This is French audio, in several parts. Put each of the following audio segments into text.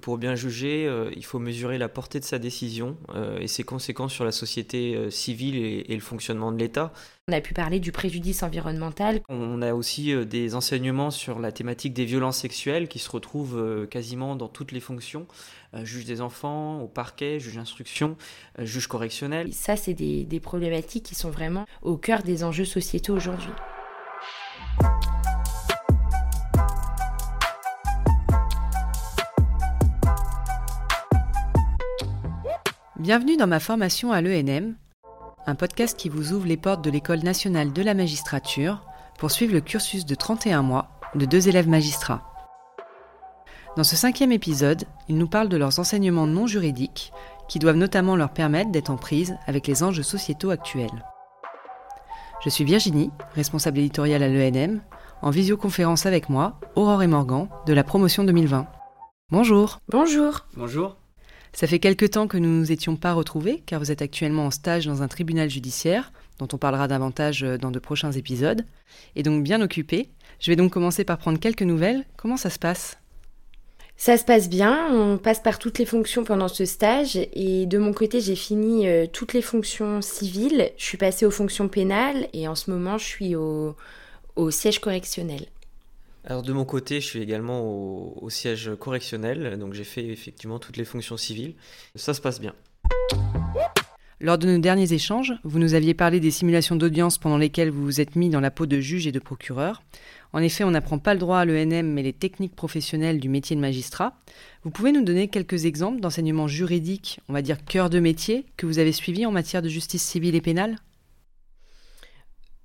Pour bien juger, euh, il faut mesurer la portée de sa décision euh, et ses conséquences sur la société euh, civile et, et, le fonctionnement de l'État. On a pu parler du préjudice environnemental. On a aussi des enseignements sur la thématique des violences sexuelles qui se retrouvent quasiment dans toutes les fonctions. juge des enfants, au parquet, juge d'instruction, juge correctionnel. Ça, c'est des, des problématiques qui sont vraiment au cœur des enjeux sociétaux aujourd'hui. Bienvenue dans ma formation à l'ENM, un podcast qui vous ouvre les portes de l'École nationale de la magistrature pour suivre le cursus de 31 mois de deux élèves magistrats. Dans ce cinquième épisode, ils nous parlent de leurs enseignements non juridiques qui doivent notamment leur permettre d'être en prise avec les enjeux sociétaux actuels. Je suis Virginie, responsable éditoriale à l'ENM, en visioconférence avec moi, Aurore et Morgan, de la promotion 2020. Bonjour. Bonjour. Bonjour. Ça fait quelque temps que nous ne nous étions pas retrouvés, car vous êtes actuellement en stage dans un tribunal judiciaire, dont on parlera davantage euh, dans de prochains épisodes, et donc bien occupé. Je vais donc commencer par prendre quelques nouvelles. Comment ça se passe? Ça se passe bien, on passe par toutes les fonctions pendant ce stage et de mon côté j'ai fini euh, toutes les fonctions civiles, je suis passée aux fonctions pénales et en ce moment je suis au, au siège correctionnel. Alors de mon côté, je suis également au, siège correctionnel, donc j'ai fait effectivement toutes les fonctions civiles. Ça se passe bien. Lors de nos derniers échanges, vous nous aviez parlé des simulations d'audience pendant lesquelles vous vous êtes mis dans la peau de juge et de procureur. En effet, on n'apprend pas le droit à l'ENM, mais les techniques professionnelles du métier de magistrat. Vous pouvez nous donner quelques exemples d'enseignements juridiques, on va dire cœur de métier, que vous avez suivis en matière de justice civile et pénale?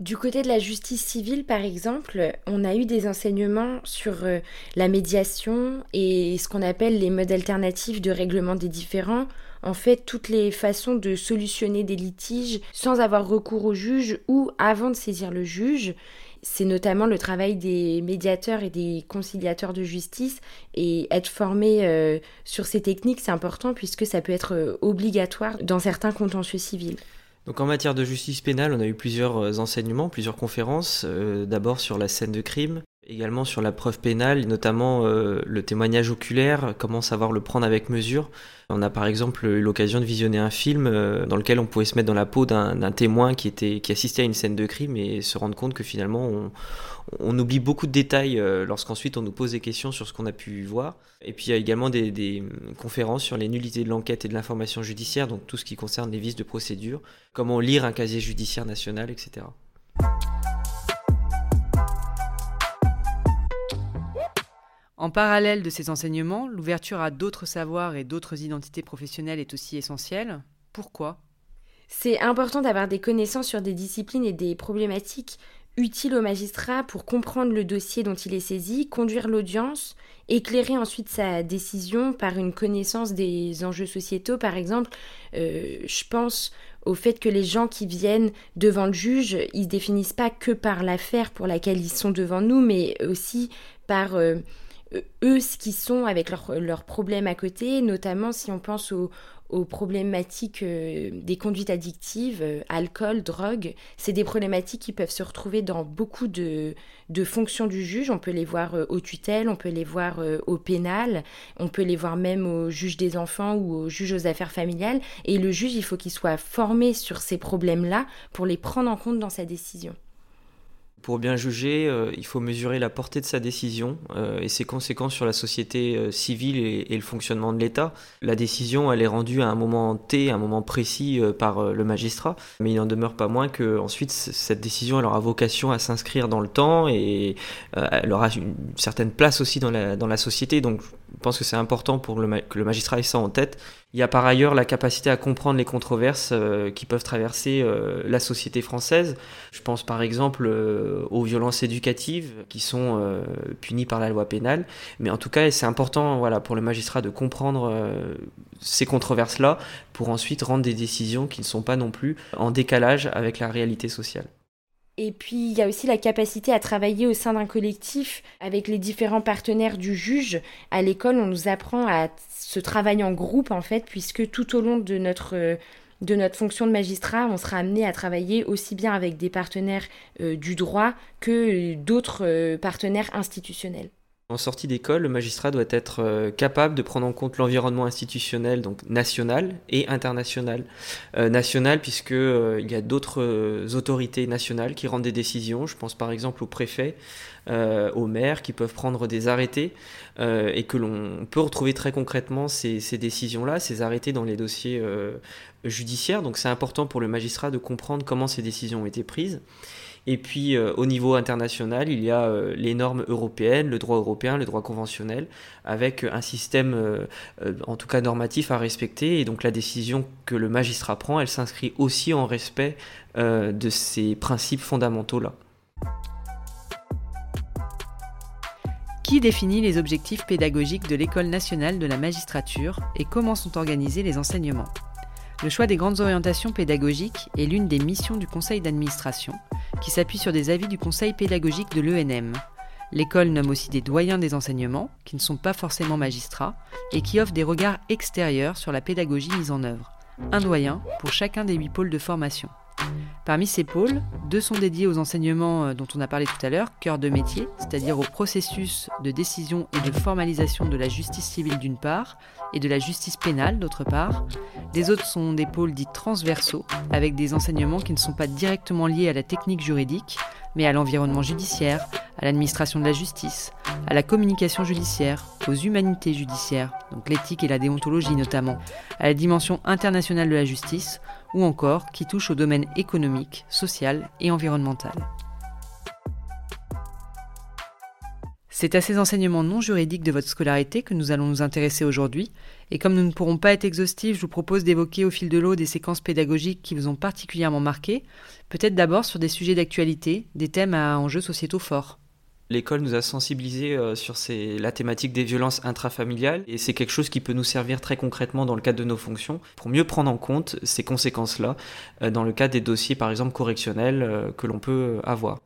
Du côté de la justice civile, par exemple, on a eu des enseignements sur euh, la médiation et ce qu'on appelle les modes alternatifs de règlement des différends. En fait, toutes les façons de solutionner des litiges sans avoir recours au juge ou avant de saisir le juge. C'est notamment le travail des médiateurs et des conciliateurs de justice et être formé euh, sur ces techniques, c'est important puisque ça peut être euh, obligatoire dans certains contentieux civils. Donc en matière de justice pénale, on a eu plusieurs euh, enseignements, plusieurs conférences, euh, d'abord sur la scène de crime, également sur la preuve pénale, notamment euh, le témoignage oculaire, comment savoir le prendre avec mesure. On a par exemple eu l'occasion de visionner un film dans lequel on pouvait se mettre dans la peau d'un témoin qui, était, qui assistait à une scène de crime et se rendre compte que finalement on, on oublie beaucoup de détails euh, lorsqu'ensuite on nous pose des questions sur ce qu'on a pu voir. Et puis il y a également des, conférences sur les nullités de l'enquête et de l'information judiciaire, donc tout ce qui concerne les vices de procédure, comment lire un casier judiciaire national, etc. En parallèle de ces enseignements, l'ouverture à d'autres savoirs et d'autres identités professionnelles est aussi essentielle. Pourquoi? C'est important d'avoir des connaissances sur des disciplines et des problématiques utile au magistrat pour comprendre le dossier dont il est saisi, conduire l'audience, éclairer ensuite sa décision par une connaissance des enjeux sociétaux. Par exemple, euh, je pense au fait que les gens qui viennent devant le juge, ils se définissent pas que par l'affaire pour laquelle ils sont devant nous, mais aussi par... Euh, eux ce qui sont avec leurs problèmes à côté, notamment si on pense aux, problématiques euh, des conduites addictives, euh, alcool, drogue. C'est des problématiques qui peuvent se retrouver dans beaucoup de, fonctions du juge. On peut les voir euh, au tutelle, on peut les voir au pénal, on peut les voir même au juge des enfants ou au juge aux affaires familiales. Et le juge, il faut qu'il soit formé sur ces problèmes-là pour les prendre en compte dans sa décision. Pour bien juger, euh, il faut mesurer la portée de sa décision euh, et ses conséquences sur la société euh, civile et, le fonctionnement de l'État. La décision, elle est rendue à un moment T, un moment précis par le magistrat, mais il n'en demeure pas moins que ensuite cette décision, elle aura vocation à s'inscrire dans le temps et elle aura une certaine place aussi dans la, société. Pense que c'est important pour le, que le magistrat ait ça en tête il y a par ailleurs la capacité à comprendre les controverses euh, qui peuvent traverser euh, la société française. Je pense par exemple euh, aux violences éducatives qui sont punies par la loi pénale. Mais en tout cas, c'est important voilà, pour le magistrat de comprendre ces controverses-là pour ensuite rendre des décisions qui ne sont pas non plus en décalage avec la réalité sociale. Et puis, il y a aussi la capacité à travailler au sein d'un collectif avec les différents partenaires du juge. À l'école, on nous apprend à se travailler en groupe, en fait, puisque tout au long de notre, de notre fonction de magistrat, on sera amené à travailler aussi bien avec des partenaires euh, du droit que d'autres euh, partenaires institutionnels. En sortie d'école, le magistrat doit être euh, capable de prendre en compte l'environnement institutionnel, donc national et international. Euh, national, puisque euh, y a d'autres autorités nationales qui rendent des décisions. Je pense par exemple au préfet, aux maires qui peuvent prendre des arrêtés et que l'on peut retrouver très concrètement ces décisions-là, ces arrêtés dans les dossiers judiciaires. Donc c'est important pour le magistrat de comprendre comment ces décisions ont été prises. Et puis euh, au niveau international, il y a euh, les normes européennes, le droit européen, le droit conventionnel, avec un système, euh, en tout cas normatif, à respecter. Et donc la décision que le magistrat prend, elle s'inscrit aussi en respect de ces principes fondamentaux-là. Qui définit les objectifs pédagogiques de l'École nationale de la magistrature et comment sont organisés les enseignements? Le choix des grandes orientations pédagogiques est l'une des missions du conseil d'administration, qui s'appuie sur des avis du conseil pédagogique de l'ENM. L'école nomme aussi des doyens des enseignements, qui ne sont pas forcément magistrats, et qui offrent des regards extérieurs sur la pédagogie mise en œuvre. Un doyen pour chacun des huit pôles de formation. Parmi ces pôles, deux sont dédiés aux enseignements euh, dont on a parlé tout à l'heure, cœur de métier, c'est-à-dire au processus de décision et de formalisation de la justice civile d'une part, et de la justice pénale d'autre part. Les autres sont des pôles dits transversaux, avec des enseignements qui ne sont pas directement liés à la technique juridique, mais à l'environnement judiciaire, à l'administration de la justice, à la communication judiciaire, aux humanités judiciaires, donc l'éthique et la déontologie notamment, à la dimension internationale de la justice, ou encore qui touche au domaine économique, social et environnemental. C'est à ces enseignements non juridiques de votre scolarité que nous allons nous intéresser aujourd'hui, et comme nous ne pourrons pas être exhaustifs, je vous propose d'évoquer au fil de l'eau des séquences pédagogiques qui vous ont particulièrement marqué, peut-être d'abord sur des sujets d'actualité, des thèmes à enjeux sociétaux forts. L'école nous a sensibilisés euh, sur la thématique des violences intrafamiliales et c'est quelque chose qui peut nous servir très concrètement dans le cadre de nos fonctions pour mieux prendre en compte ces conséquences-là euh, dans le cadre des dossiers par exemple correctionnels euh, que l'on peut avoir.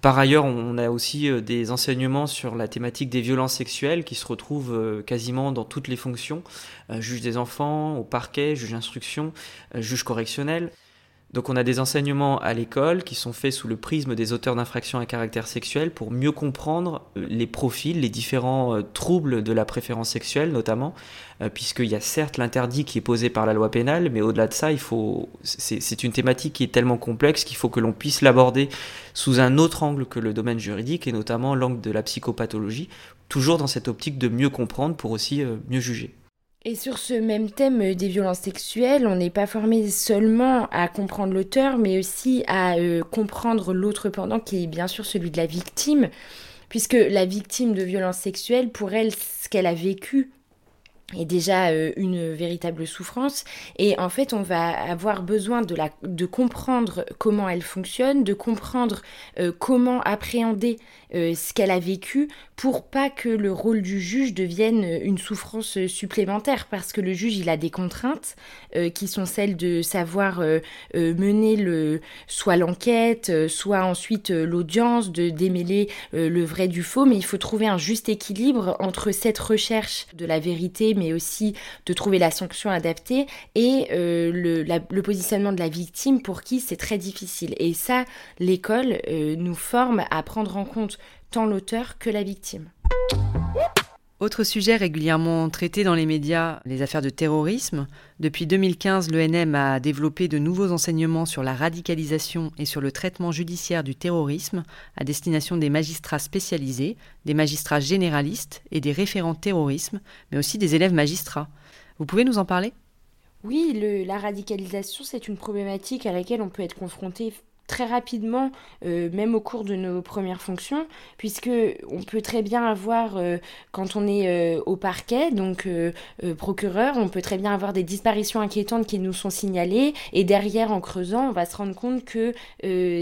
Par ailleurs, on a aussi des enseignements sur la thématique des violences sexuelles qui se retrouvent quasiment dans toutes les fonctions, juge des enfants, au parquet, juge d'instruction, juge correctionnel. Donc on a des enseignements à l'école qui sont faits sous le prisme des auteurs d'infractions à caractère sexuel pour mieux comprendre euh, les profils, les différents euh, troubles de la préférence sexuelle notamment, euh, puisqu'il y a certes l'interdit qui est posé par la loi pénale, mais au-delà de ça, il faut, c'est une thématique qui est tellement complexe qu'il faut que l'on puisse l'aborder sous un autre angle que le domaine juridique et notamment l'angle de la psychopathologie, toujours dans cette optique de mieux comprendre pour aussi mieux juger. Et sur ce même thème euh, des violences sexuelles, on n'est pas formé seulement à comprendre l'auteur, mais aussi à euh, comprendre l'autre pendant, qui est bien sûr celui de la victime, puisque la victime de violences sexuelles, pour elle, ce qu'elle a vécu, est déjà euh, une véritable souffrance. Et en fait on va avoir besoin de, la, de comprendre comment elle fonctionne, de comprendre comment appréhender euh, ce qu'elle a vécu pour pas que le rôle du juge devienne une souffrance supplémentaire. Parce que le juge il a des contraintes euh, qui sont celles de savoir euh, mener le soit l'enquête soit ensuite l'audience de démêler le vrai du faux. Mais il faut trouver un juste équilibre entre cette recherche de la vérité mais aussi de trouver la sanction adaptée et le, le, positionnement de la victime pour qui c'est très difficile et ça l'école nous forme à prendre en compte tant l'auteur que la victime. Autre sujet régulièrement traité dans les médias, les affaires de terrorisme. Depuis 2015, l'ENM a développé de nouveaux enseignements sur la radicalisation et sur le traitement judiciaire du terrorisme à destination des magistrats spécialisés, des magistrats généralistes et des référents terrorisme, mais aussi des élèves magistrats. Vous pouvez nous en parler? Oui, la radicalisation, c'est une problématique à laquelle on peut être confronté très rapidement, euh, même au cours de nos premières fonctions, puisque on peut très bien avoir, euh, quand on est euh, au parquet, donc procureur, on peut très bien avoir des disparitions inquiétantes qui nous sont signalées, et derrière, en creusant, on va se rendre compte que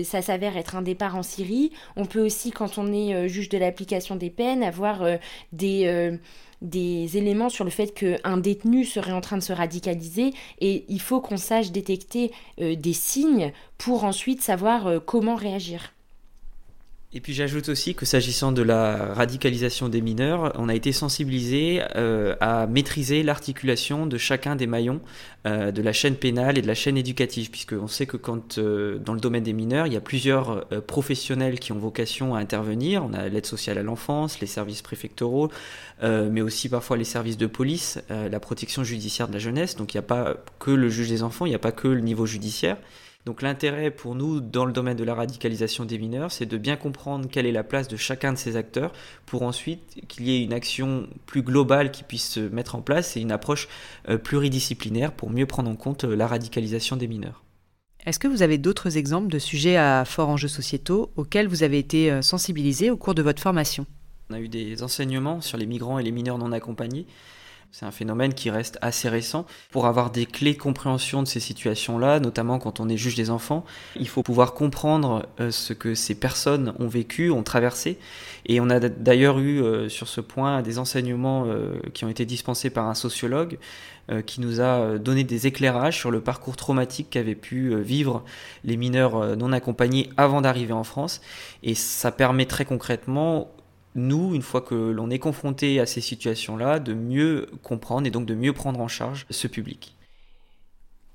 ça s'avère être un départ en Syrie. On peut aussi, quand on est juge de l'application des peines, avoir des des éléments sur le fait qu'un détenu serait en train de se radicaliser et il faut qu'on sache détecter euh, des signes pour ensuite savoir euh, comment réagir. Et puis j'ajoute aussi que s'agissant de la radicalisation des mineurs, on a été sensibilisé euh, à maîtriser l'articulation de chacun des maillons euh, de la chaîne pénale et de la chaîne éducative, puisqu'on sait que quand euh, dans le domaine des mineurs, il y a plusieurs professionnels qui ont vocation à intervenir. On a l'aide sociale à l'enfance, les services préfectoraux, mais aussi parfois les services de police, la protection judiciaire de la jeunesse. Donc il n'y a pas que le juge des enfants, il n'y a pas que le niveau judiciaire. Donc l'intérêt pour nous dans le domaine de la radicalisation des mineurs, c'est de bien comprendre quelle est la place de chacun de ces acteurs pour ensuite qu'il y ait une action plus globale qui puisse se mettre en place et une approche euh, pluridisciplinaire pour mieux prendre en compte euh, la radicalisation des mineurs. Est-ce que vous avez d'autres exemples de sujets à fort enjeux sociétaux auxquels vous avez été euh, sensibilisé au cours de votre formation? On a eu des enseignements sur les migrants et les mineurs non accompagnés c'est un phénomène qui reste assez récent. Pour avoir des clés de compréhension de ces situations-là, notamment quand on est juge des enfants, il faut pouvoir comprendre euh, ce que ces personnes ont vécu, ont traversé. Et on a d'ailleurs eu euh, sur ce point des enseignements euh, qui ont été dispensés par un sociologue qui nous a donné des éclairages sur le parcours traumatique qu'avaient pu vivre les mineurs non accompagnés avant d'arriver en France. Et ça permet très concrètement nous, une fois que l'on est confronté à ces situations-là, de mieux comprendre et donc de mieux prendre en charge ce public.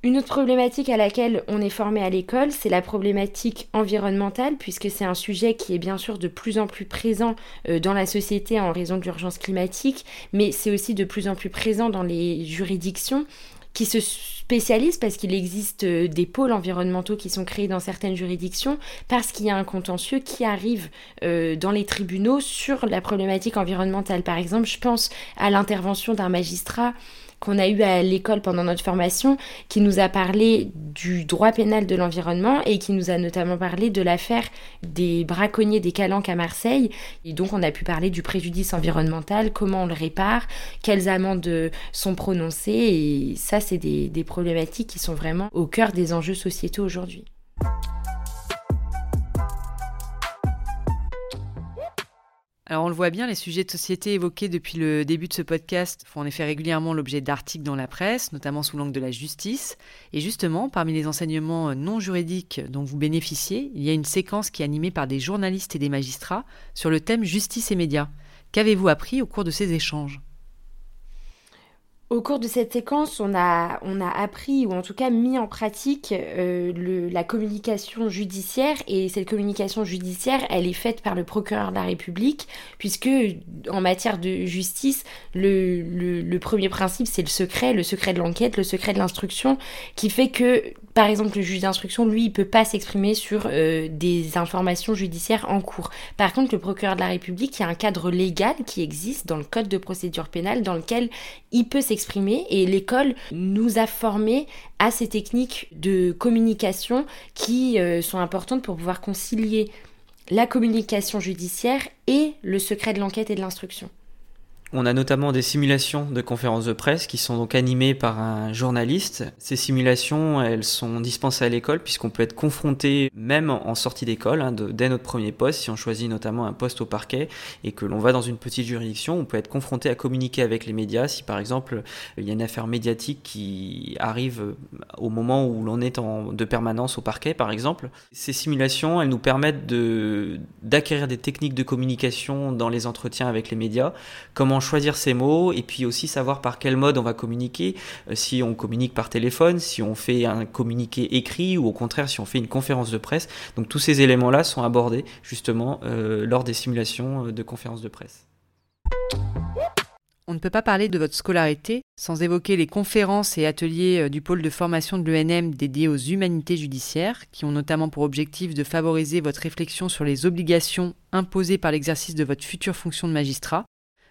Une autre problématique à laquelle on est formé à l'école, c'est la problématique environnementale, puisque c'est un sujet qui est bien sûr de plus en plus présent euh, dans la société en raison de l'urgence climatique, mais c'est aussi de plus en plus présent dans les juridictions qui se spécialisent parce qu'il existe euh, des pôles environnementaux qui sont créés dans certaines juridictions parce qu'il y a un contentieux qui arrive euh, dans les tribunaux sur la problématique environnementale. Par exemple, je pense à l'intervention d'un magistrat qu'on a eu à l'école pendant notre formation, qui nous a parlé du droit pénal de l'environnement et qui nous a notamment parlé de l'affaire des braconniers des Calanques à Marseille. Et donc on a pu parler du préjudice environnemental, comment on le répare, quelles amendes sont prononcées. Et ça, c'est des, problématiques qui sont vraiment au cœur des enjeux sociétaux aujourd'hui. Alors on le voit bien, les sujets de société évoqués depuis le début de ce podcast font en effet régulièrement l'objet d'articles dans la presse, notamment sous l'angle de la justice. Et justement, parmi les enseignements non juridiques dont vous bénéficiez, il y a une séquence qui est animée par des journalistes et des magistrats sur le thème justice et médias. Qu'avez-vous appris au cours de ces échanges? Au cours de cette séquence, on a, on a appris ou en tout cas mis en pratique euh, la communication judiciaire. Et cette communication judiciaire, elle est faite par le procureur de la République puisque en matière de justice, le, le, le premier principe c'est le secret, le secret de l'enquête, le secret de l'instruction qui fait que par exemple, le juge d'instruction, lui, il peut pas s'exprimer sur euh, des informations judiciaires en cours. Par contre, le procureur de la République, il y a un cadre légal qui existe dans le code de procédure pénale dans lequel il peut s'exprimer et l'école nous a formés à ces techniques de communication qui euh, sont importantes pour pouvoir concilier la communication judiciaire et le secret de l'enquête et de l'instruction. On a notamment des simulations de conférences de presse qui sont donc animées par un journaliste. Ces simulations, elles sont dispensées à l'école puisqu'on peut être confronté même en sortie d'école, hein, dès notre premier poste, si on choisit notamment un poste au parquet et que l'on va dans une petite juridiction, on peut être confronté à communiquer avec les médias si par exemple il y a une affaire médiatique qui arrive au moment où l'on est en, de permanence au parquet par exemple. Ces simulations, elles nous permettent d'acquérir des techniques de communication dans les entretiens avec les médias, comment choisir ses mots et puis aussi savoir par quel mode on va communiquer, euh, si on communique par téléphone, si on fait un communiqué écrit ou au contraire si on fait une conférence de presse. Donc tous ces éléments-là sont abordés justement euh, lors des simulations euh, de conférences de presse. On ne peut pas parler de votre scolarité sans évoquer les conférences et ateliers du pôle de formation de l'ENM dédiés aux humanités judiciaires, qui ont notamment pour objectif de favoriser votre réflexion sur les obligations imposées par l'exercice de votre future fonction de magistrat,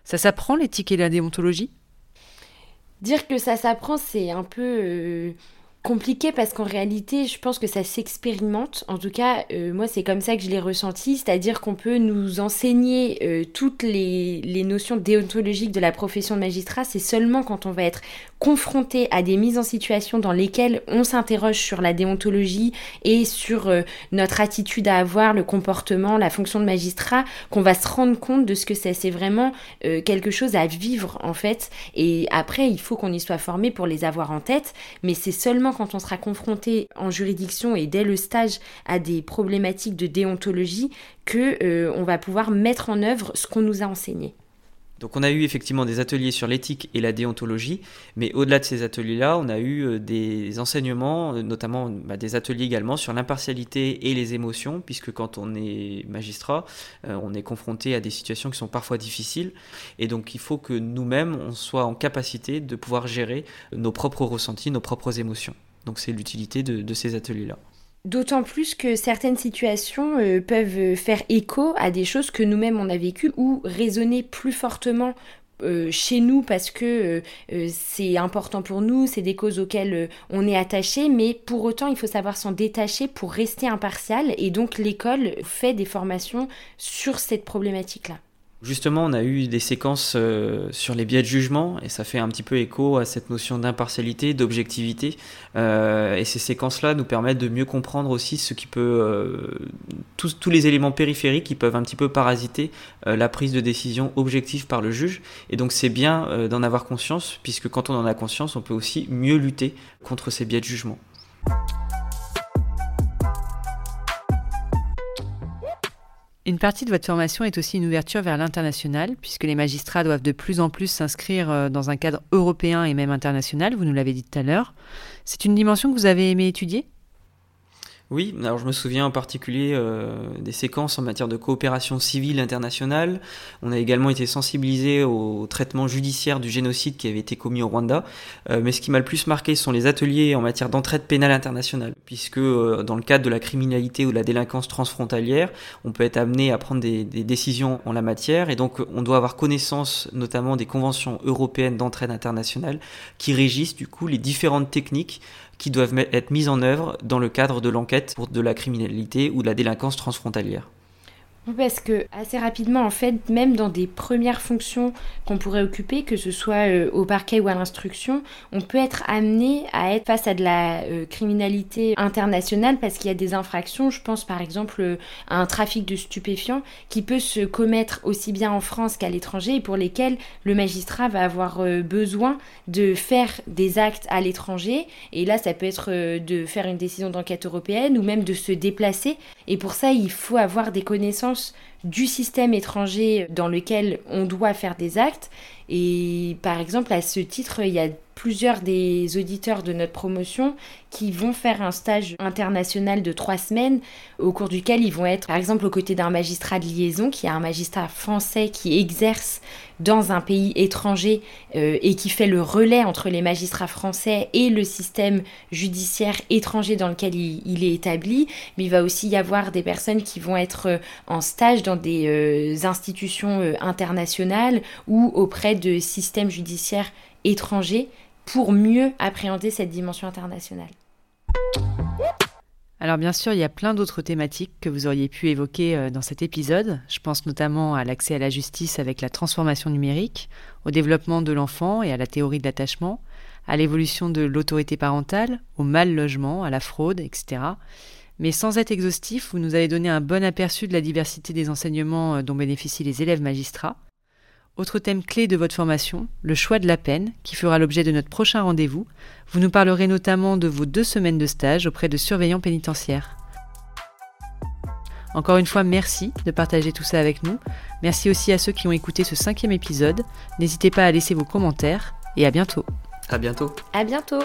ça s'apprend l'éthique et la déontologie? Dire que ça s'apprend, c'est un peu euh, compliqué parce qu'en réalité, je pense que ça s'expérimente. En tout cas, euh, moi, c'est comme ça que je l'ai ressenti, c'est-à-dire qu'on peut nous enseigner euh, toutes les, les, notions déontologiques de la profession de magistrat. C'est seulement quand on va être confronté à des mises en situation dans lesquelles on s'interroge sur la déontologie et sur euh, notre attitude à avoir, le comportement, la fonction de magistrat, qu'on va se rendre compte de ce que c'est. C'est vraiment quelque chose à vivre en fait. Et après, il faut qu'on y soit formé pour les avoir en tête, mais c'est seulement quand on sera confronté en juridiction et dès le stage à des problématiques de déontologie que euh, on va pouvoir mettre en œuvre ce qu'on nous a enseigné. Donc on a eu effectivement des ateliers sur l'éthique et la déontologie, mais au-delà de ces ateliers-là, on a eu euh, des enseignements, euh, notamment bah, des ateliers également sur l'impartialité et les émotions, puisque quand on est magistrat, on est confronté à des situations qui sont parfois difficiles, et donc il faut que nous-mêmes, on soit en capacité de pouvoir gérer nos propres ressentis, nos propres émotions. Donc c'est l'utilité de ces ateliers-là. D'autant plus que certaines situations euh, peuvent faire écho à des choses que nous-mêmes on a vécues ou résonner plus fortement euh, chez nous parce que euh, c'est important pour nous, c'est des causes auxquelles on est attaché, mais pour autant il faut savoir s'en détacher pour rester impartial et donc l'école fait des formations sur cette problématique-là. Justement, on a eu des séquences euh, sur les biais de jugement et ça fait un petit peu écho à cette notion d'impartialité, d'objectivité. Euh, et ces séquences-là nous permettent de mieux comprendre aussi ce qui peut, euh, tous, tous, les éléments périphériques qui peuvent un petit peu parasiter la prise de décision objective par le juge. Et donc c'est bien d'en avoir conscience, puisque quand on en a conscience, on peut aussi mieux lutter contre ces biais de jugement. Une partie de votre formation est aussi une ouverture vers l'international, puisque les magistrats doivent de plus en plus s'inscrire euh, dans un cadre européen et même international, vous nous l'avez dit tout à l'heure. C'est une dimension que vous avez aimé étudier? Oui, alors je me souviens en particulier euh, des séquences en matière de coopération civile internationale. On a également été sensibilisé au traitement judiciaire du génocide qui avait été commis au Rwanda. Euh, mais ce qui m'a le plus marqué sont les ateliers en matière d'entraide pénale internationale, puisque euh, dans le cadre de la criminalité ou de la délinquance transfrontalière, on peut être amené à prendre des, des, décisions en la matière, et donc on doit avoir connaissance notamment des conventions européennes d'entraide internationale qui régissent du coup les différentes techniques qui doivent être mises en œuvre dans le cadre de l'enquête pour de la criminalité ou de la délinquance transfrontalière. Parce que assez rapidement, en fait, même dans des premières fonctions qu'on pourrait occuper, que ce soit euh, au parquet ou à l'instruction, on peut être amené à être face à de la euh, criminalité internationale parce qu'il y a des infractions. Je pense par exemple euh, à un trafic de stupéfiants qui peut se commettre aussi bien en France qu'à l'étranger et pour lesquels le magistrat va avoir besoin de faire des actes à l'étranger. Et là, ça peut être de faire une décision d'enquête européenne ou même de se déplacer. Et pour ça, il faut avoir des connaissances du système étranger dans lequel on doit faire des actes. Et par exemple, à ce titre, il y a plusieurs des auditeurs de notre promotion qui vont faire un stage international de trois semaines au cours duquel ils vont être par exemple aux côtés d'un magistrat de liaison qui est un magistrat français qui exerce dans un pays étranger euh, et qui fait le relais entre les magistrats français et le système judiciaire étranger dans lequel il, est établi. Mais il va aussi y avoir des personnes qui vont être euh, en stage dans des euh, institutions internationales ou auprès de systèmes judiciaires étrangers pour mieux appréhender cette dimension internationale. Alors bien sûr, il y a plein d'autres thématiques que vous auriez pu évoquer euh, dans cet épisode. Je pense notamment à l'accès à la justice avec la transformation numérique, au développement de l'enfant et à la théorie de l'attachement, à l'évolution de l'autorité parentale, au mal logement, à la fraude, etc. Mais sans être exhaustif, vous nous avez donné un bon aperçu de la diversité des enseignements euh, dont bénéficient les élèves magistrats. Autre thème clé de votre formation, le choix de la peine, qui fera l'objet de notre prochain rendez-vous. Vous nous parlerez notamment de vos deux semaines de stage auprès de surveillants pénitentiaires. Encore une fois, merci de partager tout ça avec nous. Merci aussi à ceux qui ont écouté ce cinquième épisode. N'hésitez pas à laisser vos commentaires et à bientôt. À bientôt. À bientôt.